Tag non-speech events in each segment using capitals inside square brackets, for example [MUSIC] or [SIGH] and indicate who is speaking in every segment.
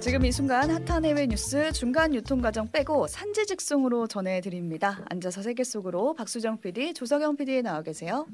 Speaker 1: 지금 이 순간 핫한 해외 뉴스 중간 유통 과정 빼고 산지 직송으로 전해드립니다. 앉아서 세계 속으로 박수정 PD, 조석영 PD 나와 계세요.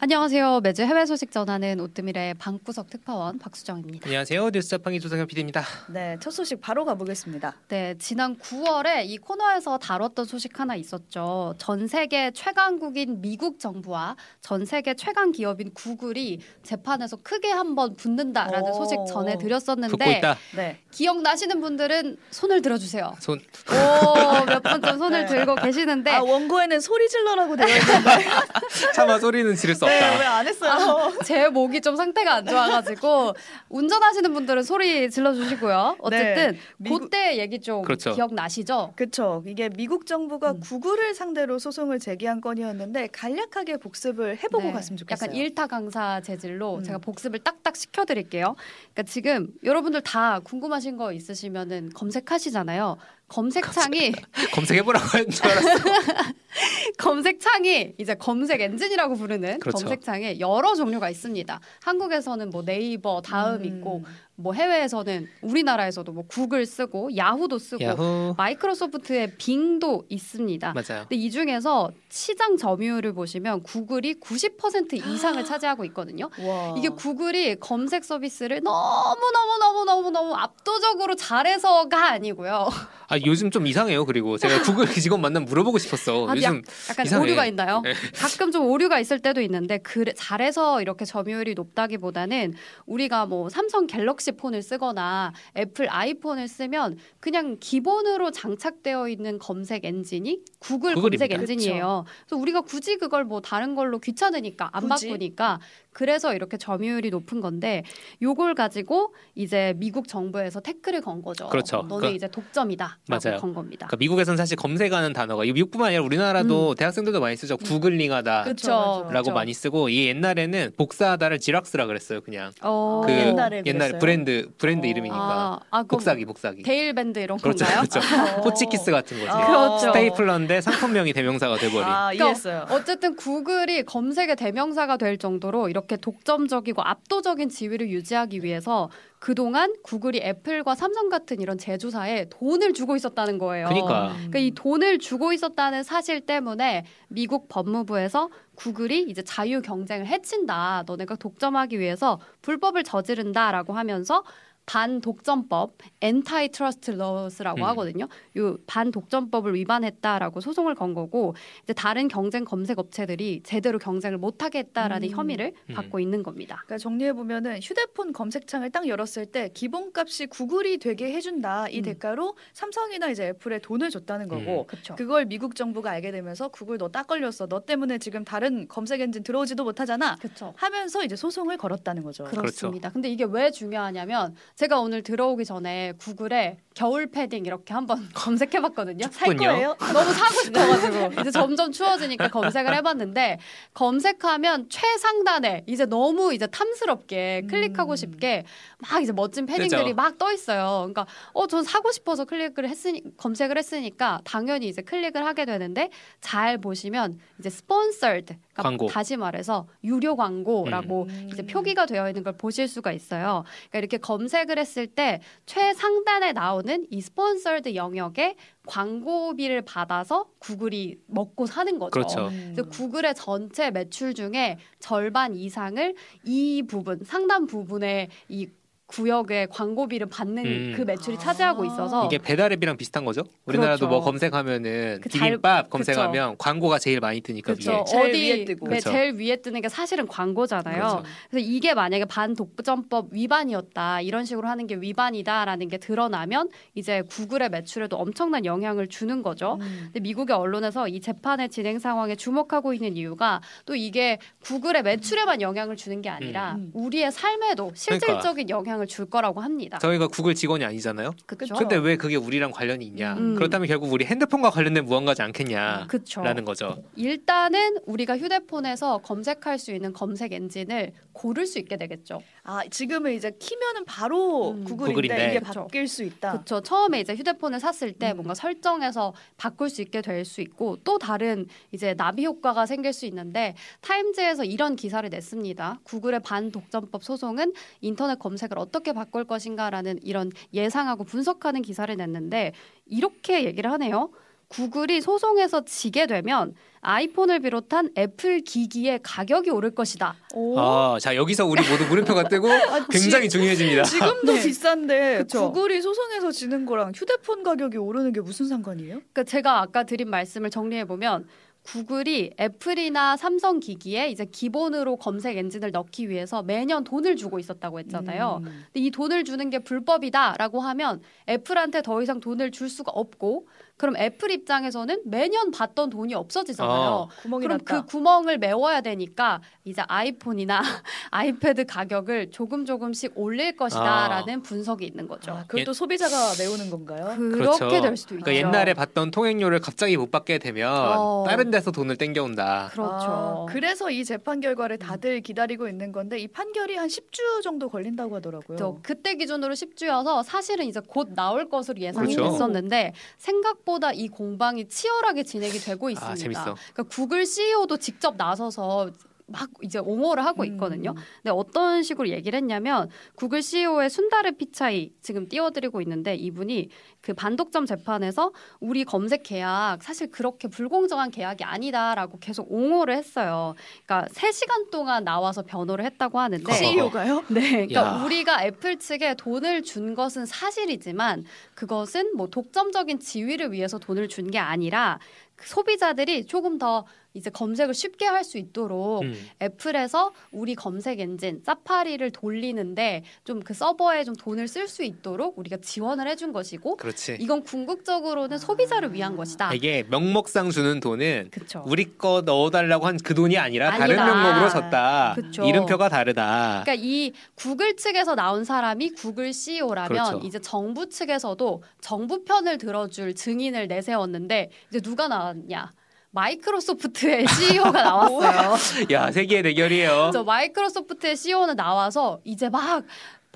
Speaker 2: 안녕하세요. 매주 해외 소식 전하는 오뜨밀의 방구석 특파원 박수정입니다.
Speaker 3: 안녕하세요. 뉴스 자판기 조석영 PD입니다.
Speaker 1: 네, 첫 소식 바로 가보겠습니다.
Speaker 2: 네, 지난 9월에 이 코너에서 다뤘던 소식 하나 있었죠. 전 세계 최강국인 미국 정부와 전 세계 최강 기업인 구글이 재판에서 크게 한번 붙는다라는
Speaker 1: 오.
Speaker 2: 소식 전해드렸었는데
Speaker 3: 붙고 있다.
Speaker 1: 네,
Speaker 2: 기억나시는 분들은 손을 들어주세요.
Speaker 3: 손
Speaker 2: 오, 몇분좀 손을
Speaker 1: 네.
Speaker 2: 들고 계시는데
Speaker 1: 아 원고에는 소리 질러라고 되어 있는데 [LAUGHS]
Speaker 3: 차마 소리는 지를 수
Speaker 1: 네,
Speaker 3: 없다.
Speaker 1: 왜안 했어요?
Speaker 2: 제 목이 좀 상태가 안 좋아가지고 운전하시는 분들은 소리 질러주시고요. 어쨌든
Speaker 1: 네, 미국-
Speaker 2: 그때 얘기 좀
Speaker 3: 그렇죠.
Speaker 2: 기억나시죠?
Speaker 1: 그렇죠. 이게 미국 정부가
Speaker 2: 음.
Speaker 1: 구글을 상대로 소송을 제기한 건이었는데 간략하게 복습을 해보고
Speaker 2: 네,
Speaker 1: 갔으면 좋겠어요.
Speaker 2: 약간 일타 강사 재질로
Speaker 1: 음.
Speaker 2: 제가 복습을 딱딱 시켜드릴게요. 그러니까 지금 여러분들 다 궁금하신 거 있으시면은 검색하시잖아요. 검색창이
Speaker 3: 검색해보라고 하는 줄 알았어. [LAUGHS]
Speaker 2: 검색창이 이제 검색 엔진이라고 부르는
Speaker 3: 그렇죠.
Speaker 2: 검색창에 여러 종류가 있습니다. 한국에서는 뭐 네이버 다음
Speaker 1: 음.
Speaker 2: 있고 뭐 해외에서는 우리나라에서도 뭐 구글 쓰고 야후도 쓰고
Speaker 3: 야후.
Speaker 2: 마이크로소프트의 빙도 있습니다.
Speaker 3: 맞아요.
Speaker 2: 근데 이 중에서 시장 점유율을 보시면 구글이 90% 이상을 차지하고 있거든요.
Speaker 1: 와.
Speaker 2: 이게 구글이 검색 서비스를 너무 너무 너무 너무 너무 압도적으로 잘해서가 아니고요.
Speaker 3: 아 요즘 좀 이상해요. 그리고 제가 [LAUGHS] 구글 직원 만나면 물어보고 싶었어.
Speaker 2: 아,
Speaker 3: 요즘
Speaker 2: 약간
Speaker 3: 이상해.
Speaker 2: 오류가 있나요?
Speaker 3: 네.
Speaker 2: 가끔 좀 오류가 있을 때도 있는데 그래, 잘해서 이렇게 점유율이 높다기보다는 우리가 뭐 삼성 갤럭시 폰을 쓰거나 애플 아이폰을 쓰면 그냥 기본으로 장착되어 있는 검색 엔진이 구글
Speaker 3: 구글입니다.
Speaker 2: 검색 엔진이에요. 그래서 우리가 굳이 그걸 뭐 다른 걸로 귀찮으니까 안
Speaker 1: 굳이?
Speaker 2: 바꾸니까 그래서 이렇게 점유율이 높은 건데 요걸 가지고 이제 미국 정부에서 태클을 건 거죠.
Speaker 3: 그렇죠.
Speaker 2: 너네
Speaker 3: 그러니까-
Speaker 2: 이제 독점이다라고
Speaker 3: 맞아요.
Speaker 2: 건 겁니다.
Speaker 3: 그러니까 미국에서는 사실 검색하는 단어가 이 미국뿐만 아니라 우리나라도 대학생들도 많이 쓰죠. 구글링하다.
Speaker 2: 음. 그쵸.
Speaker 1: 맞아.
Speaker 3: 라고
Speaker 2: 그쵸.
Speaker 3: 많이 쓰고 이 옛날에는 복사하다를 Xerox라 그랬어요 그냥
Speaker 2: 어.
Speaker 3: 그
Speaker 1: 옛날에
Speaker 3: 옛날? 브랜드 브랜드
Speaker 1: 어.
Speaker 3: 이름이니까
Speaker 2: 아, 아,
Speaker 3: 복사기 복사기
Speaker 2: 대일 밴드 이런
Speaker 3: 그렇죠
Speaker 2: 건가요?
Speaker 3: 그렇죠
Speaker 1: 어.
Speaker 3: 호치키스 같은 거지
Speaker 2: 그렇죠.
Speaker 3: 스테이플러인데 상품명이 대명사가 돼버린
Speaker 1: 아
Speaker 2: 그러니까
Speaker 1: 이해했어요.
Speaker 2: 어쨌든 구글이 검색의 대명사가 될 정도로 이렇게 독점적이고 압도적인 지위를 유지하기 위해서 그동안 구글이 애플과 삼성 같은 이런 제조사에 돈을 주고 있었다는 거예요.
Speaker 3: 그러니까
Speaker 2: 그러니까 이 돈을 주고 있었다는 사실 때문에 미국 법무부에서 구글이 이제 자유 경쟁을 해친다. 너네가 독점하기 위해서 불법을 저지른다라고 하면서 반독점법 antitrust laws라고
Speaker 3: 음.
Speaker 2: 하거든요. 요 반독점법을 위반했다라고 소송을 건 거고 이제 다른 경쟁 검색 업체들이 제대로 경쟁을 못 하게 했다라는
Speaker 1: 음.
Speaker 2: 혐의를
Speaker 3: 음.
Speaker 2: 받고 있는 겁니다.
Speaker 1: 그러니까 정리해 보면은 휴대폰 검색창을 딱 열었을 때 기본값이 구글이 되게 해준다 이
Speaker 2: 음.
Speaker 1: 대가로 삼성이나 이제 애플에 돈을 줬다는 거고
Speaker 2: 그렇죠.
Speaker 1: 그걸 미국 정부가 알게 되면서 구글 너 딱 걸렸어 너 때문에 지금 다른 검색 엔진 들어오지도 못하잖아
Speaker 2: 그렇죠.
Speaker 1: 하면서 이제 소송을 걸었다는 거죠.
Speaker 2: 그렇습니다. 근데 이게 왜 중요하냐면 제가 오늘 들어오기 전에 구글에 겨울 패딩 이렇게 한번 [LAUGHS] 검색해봤거든요.
Speaker 1: 살. 거예요?
Speaker 2: 너무 사고 싶어가지고 [LAUGHS] 이제 점점 추워지니까 검색을 해봤는데 검색하면 최상단에 이제 너무 이제 탐스럽게 클릭하고
Speaker 1: 음.
Speaker 2: 싶게 막 이제 멋진 패딩들이. 막 떠 있어요. 그러니까 어 전 사고 싶어서 클릭을 했으니 검색을 했으니까 당연히 이제 클릭을 하게 되는데 잘 보시면 이제 sponsored 그러니까
Speaker 3: 광고.
Speaker 2: 다시 말해서 유료 광고라고
Speaker 1: 음.
Speaker 2: 이제 표기가 되어 있는 걸 보실 수가 있어요. 그러니까 이렇게 검색을 했을 때 최상단에 나오는 이 스폰서드 영역에 광고비를 받아서 구글이 먹고 사는 거죠.
Speaker 3: 그렇죠.
Speaker 1: 음.
Speaker 2: 그래서 구글의 전체 매출 중에 절반 이상을 이 부분 상단 부분에 이 구역의 광고비를 받는
Speaker 3: 음.
Speaker 2: 그 매출이 차지하고
Speaker 1: 아.
Speaker 2: 있어서
Speaker 3: 이게 배달앱이랑 비슷한 거죠 우리나라도
Speaker 2: 그렇죠.
Speaker 3: 뭐 검색하면은
Speaker 2: 그 잘-
Speaker 3: 비빔밥 검색하면 광고가 제일 많이 뜨니까
Speaker 2: 그렇죠.
Speaker 3: 위에
Speaker 1: 제일
Speaker 2: 어디
Speaker 1: 위에 뜨고.
Speaker 2: 네,
Speaker 3: 그렇죠.
Speaker 2: 제일 위에 뜨는 게 사실은 광고잖아요.
Speaker 3: 그렇죠.
Speaker 2: 그래서 이게 만약에 반독점법 위반이었다 이런 식으로 하는 게 위반이다라는 게 드러나면 이제 구글의 매출에도 엄청난 영향을 주는 거죠.
Speaker 1: 음.
Speaker 2: 근데 미국의 언론에서 이 재판의 진행 상황에 주목하고 있는 이유가 또 이게 구글의 매출에만 영향을 주는 게 아니라
Speaker 1: 음.
Speaker 2: 우리의 삶에도 실질적인 영향을 줄 거라고 합니다.
Speaker 3: 저희가 구글 직원이 아니잖아요
Speaker 2: 그렇죠.
Speaker 3: 근데 왜 그게 우리랑 관련이 있냐
Speaker 2: 음.
Speaker 3: 그렇다면 결국 우리 핸드폰과 관련된 무언가지 않겠냐라는
Speaker 2: 그렇죠.
Speaker 3: 거죠
Speaker 2: 일단은 우리가 휴대폰에서 검색할 수 있는 검색 엔진을 고를 수 있게 되겠죠.
Speaker 1: 아 지금은 이제 키면은 바로
Speaker 2: 음.
Speaker 1: 구글인데,
Speaker 3: 구글인데.
Speaker 1: 이게
Speaker 2: 그쵸.
Speaker 1: 바뀔 수 있다.
Speaker 2: 그렇죠. 처음에 이제 휴대폰을 샀을 때
Speaker 1: 음.
Speaker 2: 뭔가 설정해서 바꿀 수 있게 될 수 있고 또 다른 이제 나비 효과가 생길 수 있는데 타임즈에서 이런 기사를 냈습니다. 구글의 반독점법 소송은 인터넷 검색을 어떻게 바꿀 것인가라는 이런 예상하고 분석하는 기사를 냈는데 이렇게 얘기를 하네요. 구글이 소송에서 지게 되면 아이폰을 비롯한 애플 기기의 가격이 오를 것이다.
Speaker 1: 오.
Speaker 3: 아, 자 여기서 우리 모두 물음표가 뜨고 [LAUGHS]
Speaker 1: 아,
Speaker 3: 굉장히 중요해집니다.
Speaker 1: 지, 금도 [LAUGHS]
Speaker 2: 네.
Speaker 1: 비싼데
Speaker 2: 그쵸.
Speaker 1: 구글이 소송에서 지는 거랑 휴대폰 가격이 오르는 게 무슨 상관이에요?
Speaker 2: 그러니까 제가 아까 드린 말씀을 정리해 보면 구글이 애플이나 삼성 기기에 이제 기본으로 검색 엔진을 넣기 위해서 매년 돈을 주고 있었다고 했잖아요.
Speaker 1: 음.
Speaker 2: 근데 이 돈을 주는 게 불법이다라고 하면 애플한테 더 이상 돈을 줄 수가 없고 그럼 애플 입장에서는 매년 받던 돈이 없어지잖아요.
Speaker 3: 어.
Speaker 1: 구멍이
Speaker 2: 그럼
Speaker 1: 났다.
Speaker 2: 그 구멍을 메워야 되니까 이제 아이폰이나 [LAUGHS] 아이패드 가격을 조금 조금씩 올릴 것이다라는 분석이 있는 거죠.
Speaker 1: 아, 그걸
Speaker 3: 예.
Speaker 1: 또 소비자가 메우는 건가요?
Speaker 2: 그렇게
Speaker 3: 그렇죠.
Speaker 2: 될 수도 있죠.
Speaker 3: 그러니까 옛날에 받던 통행료를 갑자기 못 받게 되면
Speaker 2: 어.
Speaker 3: 다른 데서 돈을 땡겨온다.
Speaker 2: 그렇죠.
Speaker 1: 아, 그래서 이 재판 결과를 다들 기다리고 있는 건데 이 판결이 한 10주 정도 걸린다고 하더라고요.
Speaker 2: 또 그때 기준으로 10주여서 사실은 이제 곧 나올 것으로 예상이
Speaker 3: 그렇죠.
Speaker 2: 됐었는데 생각 보다 이 공방이 치열하게 진행이 되고 있습니다.
Speaker 3: 아.
Speaker 2: 그러니까 구글 CEO도 직접 나서서 막 이제 옹호를 하고 있거든요.
Speaker 1: 음.
Speaker 2: 근데 어떤 식으로 얘기를 했냐면 구글 CEO의 순다르 피차이 지금 띄워드리고 있는데 이분이 그 반독점 재판에서 우리 검색 계약 사실 그렇게 불공정한 계약이 아니다라고 계속 옹호를 했어요. 그러니까 3시간 동안 나와서 변호를 했다고 하는데
Speaker 1: CEO가요? [LAUGHS]
Speaker 2: 네, 그러니까
Speaker 3: 야.
Speaker 2: 우리가 애플 측에 돈을 준 것은 사실이지만 그것은 뭐 독점적인 지위를 위해서 돈을 준 게 아니라 그 소비자들이 조금 더 이제 검색을 쉽게 할 수 있도록
Speaker 3: 음.
Speaker 2: 애플에서 우리 검색 엔진 사파리를 돌리는데 좀 그 서버에 좀 돈을 쓸 수 있도록 우리가 지원을 해준 것이고
Speaker 3: 그렇지.
Speaker 2: 이건 궁극적으로는 소비자를 위한 것이다.
Speaker 3: 이게 명목상 주는 돈은
Speaker 2: 그렇죠.
Speaker 3: 우리 거 넣어달라고 한 그 돈이 아니라 다른
Speaker 2: 아니다.
Speaker 3: 명목으로 줬다.
Speaker 2: 그쵸.
Speaker 3: 이름표가 다르다.
Speaker 2: 그러니까 이 구글 측에서 나온 사람이 구글 CEO라면
Speaker 3: 그렇죠.
Speaker 2: 이제 정부 측에서도 정부 편을 들어줄 증인을 내세웠는데 이제 누가 나 왔냐? 마이크로소프트의 CEO가 나왔어요. [LAUGHS]
Speaker 3: 야 세계의 대결이에요.
Speaker 2: 저 마이크로소프트의 CEO는 나와서 이제 막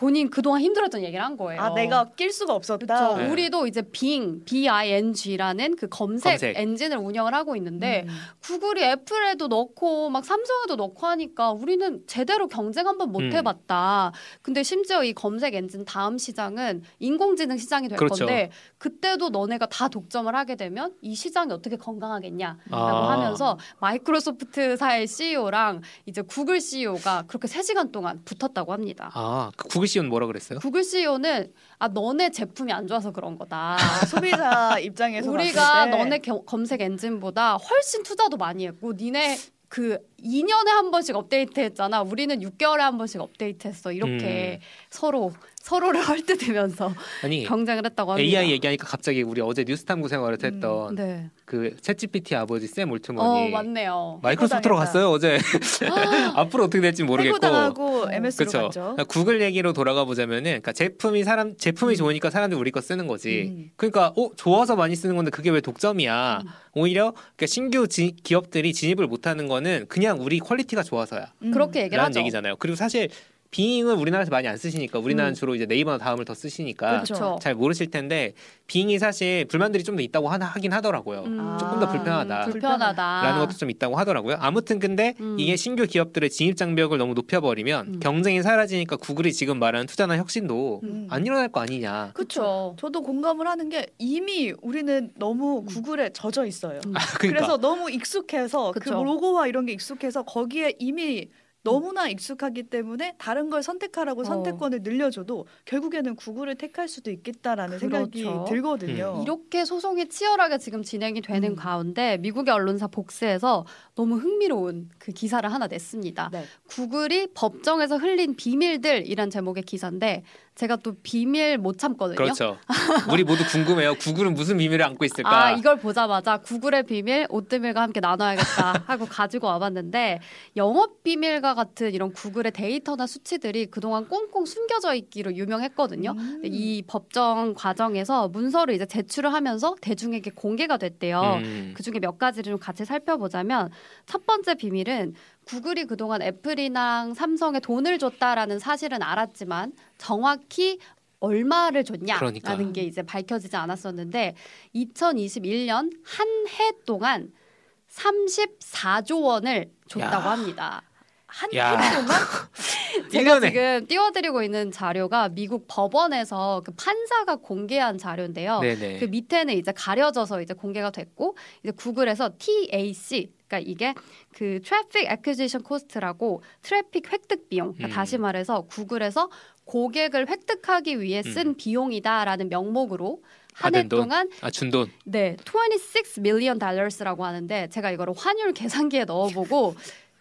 Speaker 2: 본인 그동안 힘들었던 얘기를 한 거예요.
Speaker 1: 아 내가 낄 수가 없었다.
Speaker 2: 그렇죠.
Speaker 3: 네.
Speaker 2: 우리도 이제 빙, B-I-N-G라는 그 검색,
Speaker 3: 검색.
Speaker 2: 엔진을 운영을 하고 있는데
Speaker 1: 음.
Speaker 2: 구글이 애플에도 넣고 막 삼성에도 넣고 하니까 우리는 제대로 경쟁 한번 못
Speaker 3: 음.
Speaker 2: 해봤다. 근데 심지어 이 검색 엔진 다음 시장은 인공지능 시장이 될
Speaker 3: 그렇죠.
Speaker 2: 건데 그때도 너네가 다 독점을 하게 되면 이 시장이 어떻게 건강하겠냐라고
Speaker 3: 아.
Speaker 2: 하면서 마이크로소프트사의 CEO랑 이제 구글 CEO가 그렇게 3시간 동안 붙었다고 합니다.
Speaker 3: 아, 그 구글 CEO는 뭐라 그랬어요?
Speaker 2: 구글 CEO는 아 너네 제품이 안 좋아서 그런 거다.
Speaker 1: 아, [LAUGHS] 소비자 입장에서
Speaker 2: 우리가
Speaker 1: 봤을 때
Speaker 2: 너네 겨- 검색 엔진보다 훨씬 투자도 많이 했고 니네 그 2년에 한 번씩 업데이트 했잖아. 우리는 6개월에 한 번씩 업데이트 했어. 이렇게
Speaker 3: 음.
Speaker 2: 서로 서로를 [LAUGHS] 헐뜯으면서
Speaker 3: 아니
Speaker 2: 경쟁을 했다고 합니다.
Speaker 3: AI 얘기하니까 갑자기 우리 어제 뉴스탐구 생활을 했던
Speaker 2: 네.
Speaker 3: 그 챗GPT 아버지 샘
Speaker 2: 어,
Speaker 3: 올트먼이
Speaker 2: 맞네요.
Speaker 3: 마이크로소프트로. 갔어요 어제. [LAUGHS] 앞으로 어떻게 될지 모르겠고.
Speaker 1: 해고당하고 MS로
Speaker 3: 그렇죠.
Speaker 1: 갔죠.
Speaker 3: 구글 얘기로 돌아가 보자면은, 그러니까 제품이 사람 제품이
Speaker 1: 음.
Speaker 3: 좋으니까 사람들이 우리 거 쓰는 거지.
Speaker 1: 음.
Speaker 3: 그러니까 어 좋아서 많이 쓰는 건데 그게 왜 독점이야?
Speaker 2: 음.
Speaker 3: 오히려 그러니까 신규 지- 기업들이 진입을 못하는 거는 그냥 우리 quality가 좋아서야.
Speaker 1: 음.
Speaker 2: 그렇게 얘기를 하죠.
Speaker 3: 얘기잖아요. 그리고 사실 빙을 우리나라에서 많이 안 쓰시니까 우리나라는
Speaker 2: 음.
Speaker 3: 주로 이제 네이버나 다음을 더 쓰시니까
Speaker 1: 그렇죠.
Speaker 3: 잘 모르실 텐데 빙이 사실 불만들이 좀 더 있다고 하나 하긴 하더라고요.
Speaker 2: 음.
Speaker 3: 조금 더 불편하다.
Speaker 2: 음, 불편하다.
Speaker 3: 라는 것도 좀 있다고 하더라고요. 아무튼 근데
Speaker 2: 음.
Speaker 3: 이게 신규 기업들의 진입 장벽을 너무 높여버리면
Speaker 2: 음.
Speaker 3: 경쟁이 사라지니까 구글이 지금 말하는 투자나 혁신도
Speaker 1: 음.
Speaker 3: 안 일어날 거 아니냐.
Speaker 2: 그렇죠.
Speaker 1: 저도 공감을 하는 게 이미 우리는 너무 구글에 젖어 있어요.
Speaker 2: 음.
Speaker 3: 그러니까
Speaker 1: 그래서 너무 익숙해서 그
Speaker 2: 그쵸.
Speaker 1: 로고와 이런 게 익숙해서 거기에 이미 너무나 익숙하기 때문에 다른 걸 선택하라고
Speaker 2: 어.
Speaker 1: 선택권을 늘려줘도 결국에는 구글을 택할 수도 있겠다라는 생각이
Speaker 2: 그렇죠.
Speaker 1: 들거든요.
Speaker 2: 이렇게 소송이 치열하게 지금 진행이 되는
Speaker 1: 음.
Speaker 2: 가운데 미국의 언론사 복스에서 너무 흥미로운 그 기사를 하나 냈습니다.
Speaker 1: 네.
Speaker 2: 구글이 법정에서 흘린 비밀들이란 제목의 기사인데 제가 또 비밀 못 참거든요.
Speaker 3: 그렇죠. [LAUGHS] 우리 모두 궁금해요. 구글은 무슨 비밀을 안고 있을까?
Speaker 2: 아 이걸 보자마자 구글의 비밀 오뜨밀과 함께 나눠야겠다 하고 가지고 와봤는데 영업 비밀과 같은 이런 구글의 데이터나 수치들이 그동안 꽁꽁 숨겨져 있기로 유명했거든요.
Speaker 1: 음.
Speaker 2: 이 법정 과정에서 문서를 이제 제출을 하면서 대중에게 공개가 됐대요.
Speaker 3: 음.
Speaker 2: 그 중에 몇 가지를 좀 같이 살펴보자면 첫 번째 비밀은 구글이 그동안 애플이랑 삼성에 돈을 줬다라는 사실은 알았지만 정확히 얼마를 줬냐라는
Speaker 3: 그러니까.
Speaker 2: 게 이제 밝혀지지 않았었는데 2021년 한 해 동안 34조 원을 줬다고
Speaker 3: 야.
Speaker 2: 합니다.
Speaker 1: 한 동안 [LAUGHS]
Speaker 2: 제가
Speaker 3: 1년에.
Speaker 2: 지금 띄워드리고 있는 자료가 미국 법원에서 그 판사가 공개한 자료인데요.
Speaker 3: 네네.
Speaker 2: 그 밑에는 이제 가려져서 이제 공개가 됐고 이제 구글에서 TAC 그러니까 이게 그 traffic acquisition cost라고 트래픽 획득 비용. 그러니까
Speaker 3: 음.
Speaker 2: 다시 말해서 구글에서 고객을 획득하기 위해 쓴
Speaker 3: 음.
Speaker 2: 비용이다라는 명목으로 한해
Speaker 3: 받은 돈.
Speaker 2: 동안
Speaker 3: 아 준 돈.
Speaker 2: 네, 26 million 달러스라고 하는데 제가 이거를 환율 계산기에 넣어보고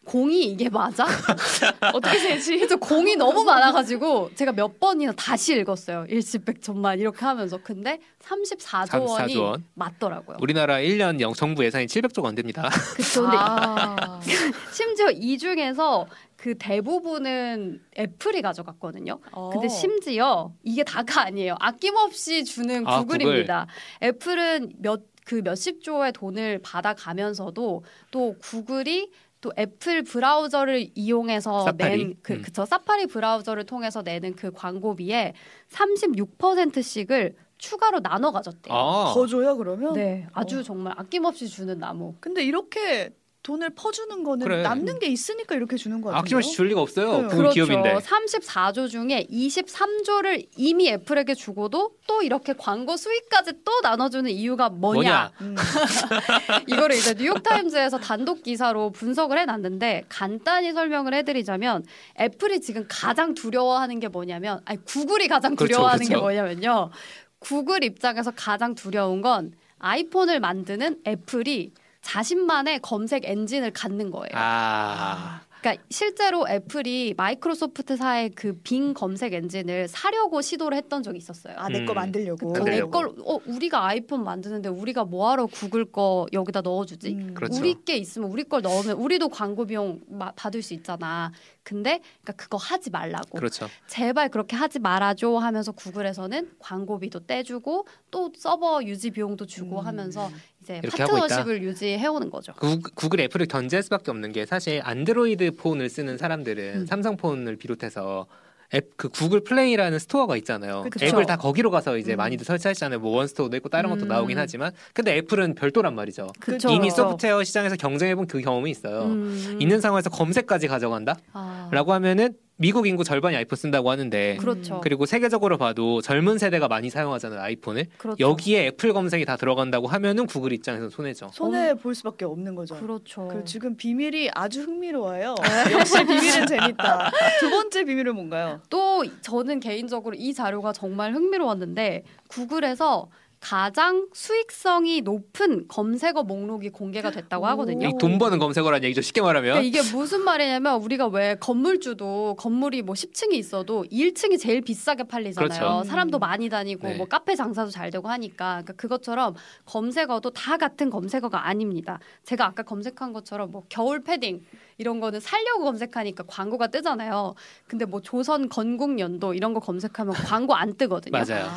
Speaker 2: 공이 이게 맞아? [LAUGHS] 어떻게 되지? 그래서 공이 너무 많아가지고 제가 몇 번이나 다시 읽었어요. 일시백천만 이렇게 하면서 근데 34조 원이
Speaker 3: 34조 원.
Speaker 2: 맞더라고요.
Speaker 3: 우리나라 1년 영 정부 예산이 700조가 안 됩니다. [LAUGHS]
Speaker 2: 그쵸. 근데
Speaker 1: 아. [LAUGHS]
Speaker 2: 심지어 이 중에서 그 대부분은 애플이 가져갔거든요. 근데
Speaker 1: 어.
Speaker 2: 심지어 이게 다가 아니에요. 아낌없이 주는
Speaker 3: 아,
Speaker 2: 구글입니다. 애플은 몇 그 몇십 조의 돈을 받아가면서도 또 구글이 또 애플 브라우저를 이용해서
Speaker 3: 사파리?
Speaker 2: 낸 그
Speaker 3: 음.
Speaker 2: 그쵸 사파리 브라우저를 통해서 내는 그 광고비에 36%씩을 추가로 나눠 가졌대요.
Speaker 3: 아.
Speaker 1: 더 줘요 그러면?
Speaker 2: 네, 아주
Speaker 1: 어.
Speaker 2: 정말 아낌없이 주는 나무.
Speaker 1: 근데 이렇게 돈을 퍼주는 거는
Speaker 3: 그래.
Speaker 1: 남는 게 있으니까 이렇게 주는 거 같아요.
Speaker 3: 아낌없이 줄 리가 없어요.
Speaker 1: 네.
Speaker 3: 구글 기업인데.
Speaker 2: 34조 중에 23조를 이미 애플에게 주고도 또 이렇게 광고 수익까지 또 나눠주는 이유가 뭐냐?
Speaker 3: 뭐냐?
Speaker 1: 음. [LAUGHS]
Speaker 2: 이거를 이제 뉴욕타임즈에서 단독 기사로 분석을 해놨는데 간단히 설명을 해드리자면 애플이 지금 가장 두려워하는 게 뭐냐면 아니 구글이 가장
Speaker 3: 그렇죠,
Speaker 2: 두려워하는 게
Speaker 3: 그렇죠.
Speaker 2: 뭐냐면요. 구글 입장에서 가장 두려운 건 아이폰을 만드는 애플이 자신만의 검색 엔진을 갖는 거예요.
Speaker 3: 아.
Speaker 2: 그러니까 실제로 애플이 마이크로소프트사의 그 빙 검색 엔진을 사려고 시도를 했던 적이 있었어요.
Speaker 1: 아, 내거
Speaker 3: 음.
Speaker 1: 만들려고.
Speaker 2: 어,
Speaker 3: 만들려고.
Speaker 2: 내걸 어, 우리가 아이폰 만드는데 우리가 뭐하러 구글 거 여기다 넣어주지?
Speaker 1: 음.
Speaker 3: 그렇죠.
Speaker 2: 우리 게 있으면 우리 걸 넣으면 우리도 광고 비용 마- 받을 수 있잖아. 근데 그러니까 그거 하지 말라고.
Speaker 3: 그렇죠.
Speaker 2: 제발 그렇게 하지 말아줘 하면서 구글에서는 광고비도 떼주고 또 서버 유지 비용도 주고
Speaker 1: 음.
Speaker 2: 하면서 이제
Speaker 3: 이렇게.
Speaker 2: 파트너십을 유지해 오는 거죠.
Speaker 3: 구, 구글 애플을 견제할 수밖에 없는 게 사실 안드로이드 폰을 쓰는 사람들은
Speaker 2: 음.
Speaker 3: 삼성 폰을 비롯해서 앱 그 구글 플레이라는 store가 있잖아요.
Speaker 1: 그쵸.
Speaker 3: 앱을 다 거기로 가서 이제
Speaker 1: 음.
Speaker 3: 많이들 설치하시잖아요. 뭐 원스토어도 있고 다른 것도
Speaker 2: 음.
Speaker 3: 나오긴 하지만 근데 애플은 별도란 말이죠.
Speaker 2: 그쵸.
Speaker 3: 이미 소프트웨어 시장에서 경쟁해본 그 경험이 있어요.
Speaker 2: 음.
Speaker 3: 있는 상황에서 검색까지 가져간다?
Speaker 2: 아,
Speaker 3: 라고 하면은 미국 인구 절반이 아이폰 쓴다고 하는데
Speaker 2: 그렇죠.
Speaker 3: 그리고 세계적으로 봐도 젊은 세대가 많이 사용하잖아요 아이폰을
Speaker 2: 그렇죠.
Speaker 3: 여기에 애플 검색이 다 들어간다고 하면은 구글 입장에서 손해죠.
Speaker 1: 손해 볼 수밖에 없는 거죠.
Speaker 2: 그렇죠.
Speaker 1: 그리고 지금 비밀이 아주 흥미로워요. [LAUGHS] 역시 비밀은 재밌다. 두 번째 비밀은 뭔가요?
Speaker 2: 또 저는 개인적으로 이 자료가 정말 흥미로웠는데 구글에서 가장 수익성이 높은 검색어 목록이 공개가 됐다고
Speaker 1: 오.
Speaker 2: 하거든요.
Speaker 3: 이돈 버는 검색어라는 얘기죠 쉽게 말하면
Speaker 2: 그러니까 이게 무슨 말이냐면 우리가 왜 건물주도 건물이 뭐 10층이 있어도 1층이 제일 비싸게 팔리잖아요.
Speaker 3: 그렇죠.
Speaker 2: 사람도 많이 다니고
Speaker 3: 네.
Speaker 2: 뭐 카페 장사도 잘 되고 하니까 그러니까 그것처럼 검색어도 다 같은 검색어가 아닙니다. 제가 아까 검색한 것처럼 뭐 겨울 패딩 이런 거는 살려고 검색하니까 광고가 뜨잖아요. 근데 뭐 조선 건국 연도 이런 거 검색하면 광고 안 뜨거든요.
Speaker 3: 맞아요.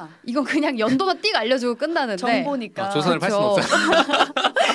Speaker 1: 아,
Speaker 2: 이건 그냥 연도만 띡 알려주고 끝나는데
Speaker 1: 정보니까.
Speaker 3: 아, 조선을 팔 수는
Speaker 2: 그렇죠.
Speaker 3: 없어요.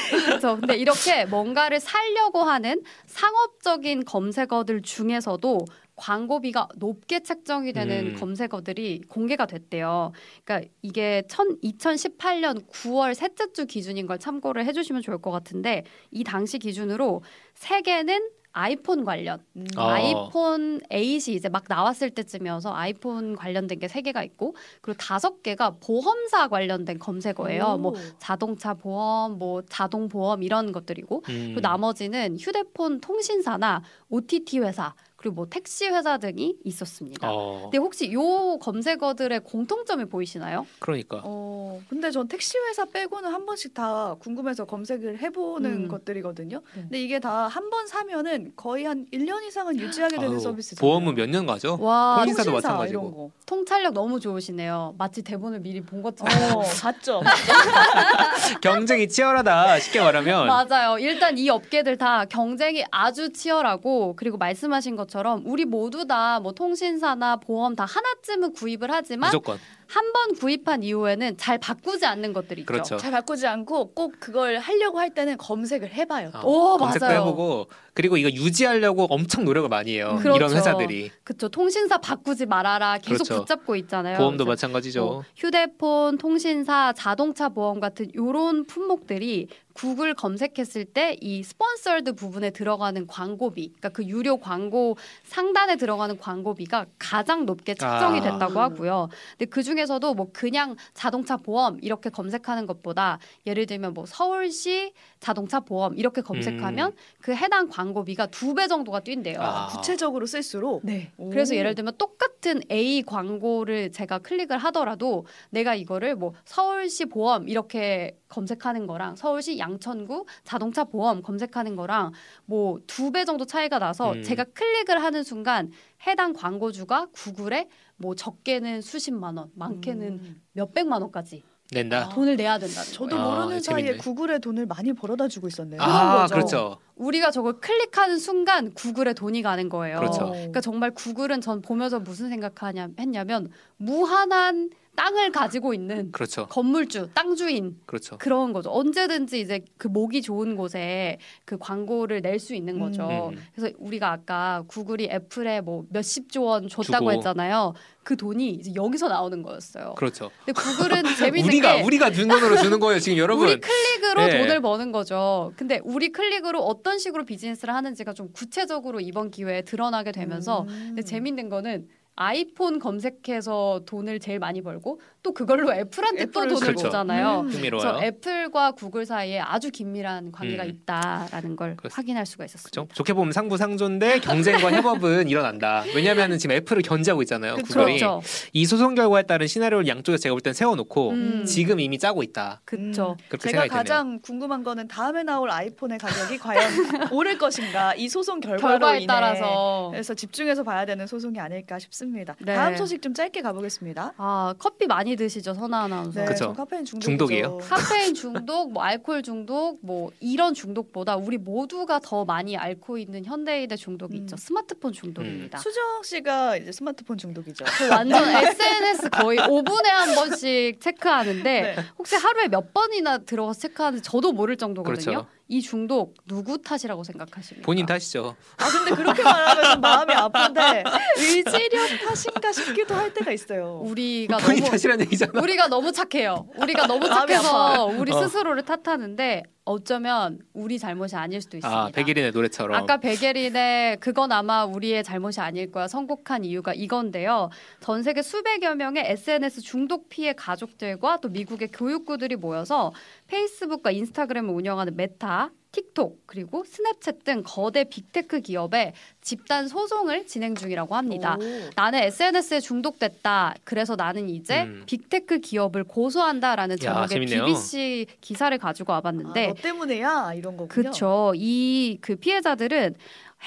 Speaker 3: [LAUGHS]
Speaker 2: 그렇죠. 근데 이렇게 뭔가를 살려고 하는 상업적인 검색어들 중에서도 광고비가 높게 책정이 되는
Speaker 3: 음.
Speaker 2: 검색어들이 공개가 됐대요. 그러니까 이게 천, 2018년 9월 셋째 주 기준인 걸 참고를 해주시면 좋을 것 같은데 이 당시 기준으로 세계는 아이폰 관련
Speaker 1: 음.
Speaker 3: 어.
Speaker 2: 아이폰 8이 이제 막 나왔을 때쯤이어서 아이폰 관련된 게 세 개가 있고 그리고 다섯 개가 보험사 관련된 검색어예요.
Speaker 1: 오.
Speaker 2: 뭐 자동차 보험, 뭐 자동 보험 이런 것들이고
Speaker 3: 음.
Speaker 2: 그리고 나머지는 휴대폰 통신사나 OTT 회사 그리고 뭐 택시 회사 등이 있었습니다.
Speaker 3: 어,
Speaker 2: 근데 혹시 요 검색어들의 공통점이 보이시나요?
Speaker 3: 그러니까
Speaker 1: 어, 근데 전 택시 회사 빼고는 한 번씩 다 궁금해서 검색을 해보는
Speaker 2: 음.
Speaker 1: 것들이거든요.
Speaker 2: 네.
Speaker 1: 근데 이게 다 한 번 사면은 거의 한 1년 이상은 유지하게 되는 서비스죠.
Speaker 3: 보험은 몇 년 가죠?
Speaker 2: 와
Speaker 3: 통신사도 마찬가지고.
Speaker 1: 이런 거.
Speaker 2: 통찰력 너무 좋으시네요. 마치 대본을 미리 본 것처럼.
Speaker 1: 어, [LAUGHS] 봤죠. [LAUGHS]
Speaker 3: 경쟁이 치열하다 쉽게 말하면
Speaker 2: 맞아요. 일단 이 업계들 다 경쟁이 아주 치열하고 그리고 말씀하신 것처럼 우리 모두 다 뭐 통신사나 보험 다 하나쯤은 구입을 하지만
Speaker 3: 무조건
Speaker 2: 한번 구입한 이후에는 잘 바꾸지 않는 것들이 있죠.
Speaker 3: 그렇죠.
Speaker 1: 잘 바꾸지 않고 꼭 그걸 하려고 할 때는 검색을 해봐요.
Speaker 3: 어,
Speaker 2: 오,
Speaker 3: 검색도
Speaker 2: 맞아요.
Speaker 3: 해보고 그리고 이거 유지하려고 엄청 노력을 많이 해요.
Speaker 2: 그렇죠.
Speaker 3: 이런 회사들이
Speaker 2: 그쵸. 통신사 바꾸지 말아라. 계속
Speaker 3: 그렇죠.
Speaker 2: 붙잡고 있잖아요.
Speaker 3: 보험도
Speaker 2: 그래서
Speaker 3: 마찬가지죠.
Speaker 2: 뭐 휴대폰, 통신사, 자동차 보험 같은 요런 품목들이 구글 검색했을 때 이 sponsored 부분에 들어가는 광고비, 그러니까 그 유료 광고 상단에 들어가는 광고비가 가장 높게 책정이
Speaker 3: 아.
Speaker 2: 됐다고 하고요. 근데 그 중에서도 뭐 그냥 자동차 보험 이렇게 검색하는 것보다 예를 들면 뭐 서울시 자동차 보험 이렇게 검색하면 그 해당 광고비가 두 배 정도가 뛴대요.
Speaker 3: 아.
Speaker 1: 구체적으로 쓸수록
Speaker 2: 네.
Speaker 1: 오.
Speaker 2: 그래서 예를 들면 똑같은 A 광고를 제가 클릭을 하더라도 내가 이거를 뭐 서울시 보험 이렇게 검색하는 거랑 서울시 양천구 자동차 보험 검색하는 거랑 뭐 두 배 정도 차이가 나서
Speaker 3: 음.
Speaker 2: 제가 클릭을 하는 순간 해당 광고주가 구글에 뭐 적게는 수십만 원, 많게는
Speaker 1: 음.
Speaker 2: 몇백만 원까지
Speaker 3: 낸다.
Speaker 2: 돈을 내야 된다는
Speaker 1: 저도
Speaker 2: 거예요.
Speaker 3: 아,
Speaker 1: 모르는 사이에
Speaker 3: 재밌네.
Speaker 1: 구글에 돈을 많이 벌어다 주고 있었네요.
Speaker 3: 아,
Speaker 2: 거죠.
Speaker 3: 그렇죠.
Speaker 2: 우리가 저걸 클릭하는 순간 구글에 돈이 가는 거예요.
Speaker 3: 그렇죠.
Speaker 2: 그러니까 정말 구글은 전 보면서 무슨 생각하냐 했냐면 무한한 땅을 가지고 있는
Speaker 3: 그렇죠.
Speaker 2: 건물주, 땅 주인
Speaker 3: 그렇죠.
Speaker 2: 그런 거죠. 언제든지 이제 그 목이 좋은 곳에 그 광고를 낼 수 있는 거죠.
Speaker 3: 음.
Speaker 2: 그래서 우리가 아까 구글이 애플에 뭐 몇십 조 원 줬다고
Speaker 3: 주고.
Speaker 2: 했잖아요. 그 돈이 이제 여기서 나오는 거였어요.
Speaker 3: 그렇죠.
Speaker 2: 근데 구글은 [LAUGHS] 재밌는
Speaker 3: 우리가
Speaker 2: 게
Speaker 3: 우리가 준 돈으로 주는 거예요, 지금 여러분.
Speaker 2: 우리 클릭으로
Speaker 3: 네.
Speaker 2: 돈을 버는 거죠. 근데 우리 클릭으로 어떤 식으로 비즈니스를 하는지가 좀 구체적으로 이번 기회에 드러나게 되면서
Speaker 1: 음.
Speaker 2: 근데 재밌는 거는 아이폰 검색해서 돈을 제일 많이 벌고 또 그걸로 애플한테 또 돈을
Speaker 3: 그렇죠.
Speaker 2: 보잖아요.
Speaker 1: 음.
Speaker 2: 그래서 애플과 구글 사이에 아주 긴밀한 관계가
Speaker 3: 음.
Speaker 2: 있다라는 걸
Speaker 3: 그렇습니다.
Speaker 2: 확인할 수가 있었습니다.
Speaker 3: 그렇죠. 좋게 보면 상부상조인데 경쟁과 협업은 일어난다. 왜냐하면 지금 애플을 견제하고 있잖아요.
Speaker 1: 그쵸.
Speaker 3: 구글이
Speaker 2: 그렇죠.
Speaker 3: 이 소송 결과에 따른 시나리오를 양쪽에 제가 볼 땐 세워놓고
Speaker 2: 음.
Speaker 3: 지금 이미 짜고 있다.
Speaker 2: 그렇죠.
Speaker 1: 제가
Speaker 3: 생각이 되네요.
Speaker 1: 가장 궁금한 거는 다음에 나올 아이폰의 가격이 과연 [LAUGHS] 오를 것인가 이 소송 결과로
Speaker 2: 결과에
Speaker 1: 인해
Speaker 2: 따라서
Speaker 1: 그래서 집중해서 봐야 되는 소송이 아닐까 싶습니다.
Speaker 2: 네.
Speaker 1: 다음 소식 좀 짧게 가보겠습니다.
Speaker 2: 아 커피 많이 드시죠 선아 아나운서.
Speaker 1: 네,
Speaker 3: 그쵸.
Speaker 1: 저 카페인 중독이죠.
Speaker 3: 중독이에요.
Speaker 2: 카페인 중독, 뭐 알코올 중독, 뭐 이런 중독보다 우리 모두가 더 많이 앓고 있는 현대인의 중독이
Speaker 1: 음.
Speaker 2: 있죠. 스마트폰 중독입니다.
Speaker 1: 수정 씨가 이제 스마트폰 중독이죠.
Speaker 2: 저 완전 SNS 거의 5분에 한 번씩 체크하는데
Speaker 1: 네.
Speaker 2: 혹시 하루에 몇 번이나 들어가서 체크하는지 저도 모를 정도거든요.
Speaker 3: 그렇죠.
Speaker 2: 이 중독 누구 탓이라고 생각하십니까?
Speaker 3: 본인 탓이죠.
Speaker 1: 아 근데 그렇게 말하면 좀 마음이 아픈데 [LAUGHS] 의지력 탓인가 싶기도 할 때가 있어요.
Speaker 2: 우리가 너무
Speaker 3: 탓이라는 얘기잖아.
Speaker 2: 우리가 너무 착해요. 우리가 너무 착해서 우리
Speaker 3: 어.
Speaker 2: 스스로를 탓하는데 어쩌면 우리 잘못이 아닐 수도 있습니다.
Speaker 3: 아 백예린의 노래처럼.
Speaker 2: 아까 백예린의 그건 아마 우리의 잘못이 아닐 거야 선곡한 이유가 이건데요. 전 세계 수백여 명의 SNS 중독 피해 가족들과 또 미국의 교육구들이 모여서 페이스북과 인스타그램을 운영하는 메타, 틱톡 그리고 스냅챗 등 거대 빅테크 기업에 집단 소송을 진행 중이라고 합니다.
Speaker 1: 오.
Speaker 2: 나는 SNS에 중독됐다. 그래서 나는 이제
Speaker 3: 음.
Speaker 2: 빅테크 기업을 고소한다라는
Speaker 3: 야,
Speaker 2: 제목의
Speaker 3: 재밌네요.
Speaker 2: BBC 기사를 가지고 와봤는데
Speaker 1: 아, 너 때문에야 이런 거군요.
Speaker 2: 그렇죠. 이 그 피해자들은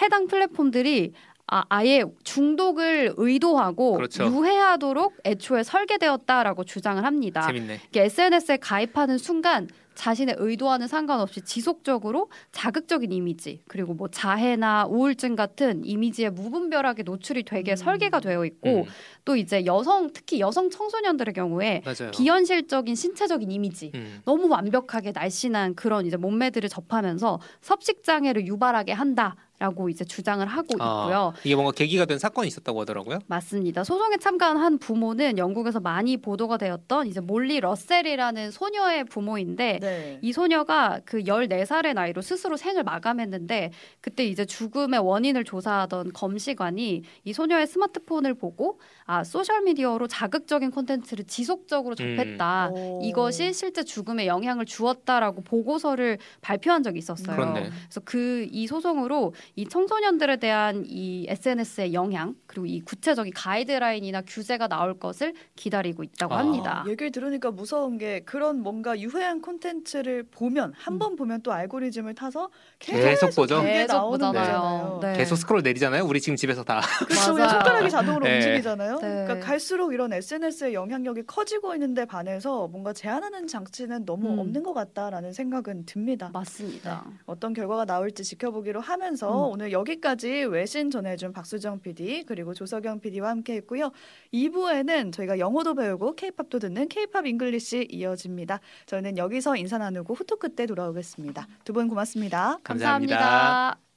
Speaker 2: 해당 플랫폼들이 아, 아예 중독을 의도하고
Speaker 3: 그렇죠.
Speaker 2: 유해하도록 애초에 설계되었다라고 주장을 합니다.
Speaker 3: 재밌네.
Speaker 2: 이게 SNS에 가입하는 순간 자신의 의도와는 상관없이 지속적으로 자극적인 이미지 그리고 뭐 자해나 우울증 같은 이미지에 무분별하게 노출이 되게
Speaker 1: 음.
Speaker 2: 설계가 되어 있고
Speaker 3: 음,
Speaker 2: 또 이제 여성 특히 여성 청소년들의 경우에
Speaker 3: 맞아요.
Speaker 2: 비현실적인 신체적인 이미지
Speaker 3: 음.
Speaker 2: 너무 완벽하게 날씬한 그런 이제 몸매들을 접하면서 섭식 장애를 유발하게 한다 라고 이제 주장을 하고
Speaker 3: 아.
Speaker 2: 있고요.
Speaker 3: 이게 뭔가 계기가 된 사건이 있었다고 하더라고요.
Speaker 2: 맞습니다. 소송에 참가한 한 부모는 영국에서 많이 보도가 되었던 이제 몰리 러셀이라는 소녀의 부모인데
Speaker 1: 네.
Speaker 2: 이 소녀가 그 14살의 나이로 스스로 생을 마감했는데 그때 이제 죽음의 원인을 조사하던 검시관이 이 소녀의 스마트폰을 보고 아 소셜 미디어로 자극적인 콘텐츠를 지속적으로 접했다.
Speaker 1: 오.
Speaker 2: 이것이 실제 죽음에 영향을 주었다라고 보고서를 발표한 적이 있었어요.
Speaker 3: 그렇네.
Speaker 2: 그래서 그 이 소송으로 이 청소년들에 대한 이 SNS의 영향 그리고 이 구체적인 가이드라인이나 규제가 나올 것을 기다리고 있다고
Speaker 3: 아.
Speaker 2: 합니다.
Speaker 1: 얘기를 들으니까 무서운 게 그런 뭔가 유해한 콘텐츠를 보면 한
Speaker 2: 음.
Speaker 1: 번 보면 또 알고리즘을 타서
Speaker 3: 계속 보죠.
Speaker 1: 그게
Speaker 2: 계속 보잖아요.
Speaker 1: 거잖아요.
Speaker 2: 네.
Speaker 3: 계속 스크롤 내리잖아요. 우리 지금 집에서 다.
Speaker 1: 그렇죠. 손가락이 자동으로
Speaker 3: 네.
Speaker 1: 움직이잖아요.
Speaker 2: 네.
Speaker 1: 그러니까 갈수록 이런 SNS의 영향력이 커지고 있는데 반해서 뭔가 제한하는 장치는 너무
Speaker 2: 음.
Speaker 1: 없는 것 같다라는 생각은 듭니다.
Speaker 2: 맞습니다.
Speaker 1: 어떤 결과가 나올지 지켜보기로 하면서 음. 오늘 여기까지 외신 전해준 박수정 PD 그리고 조석영 PD와 함께했고요. 2부에는 저희가 영어도 배우고 K-팝도 듣는 K-팝 English 이어집니다. 저는 여기서 인사 나누고 후토크 때 돌아오겠습니다. 두 분 고맙습니다
Speaker 3: 감사합니다.
Speaker 2: 감사합니다.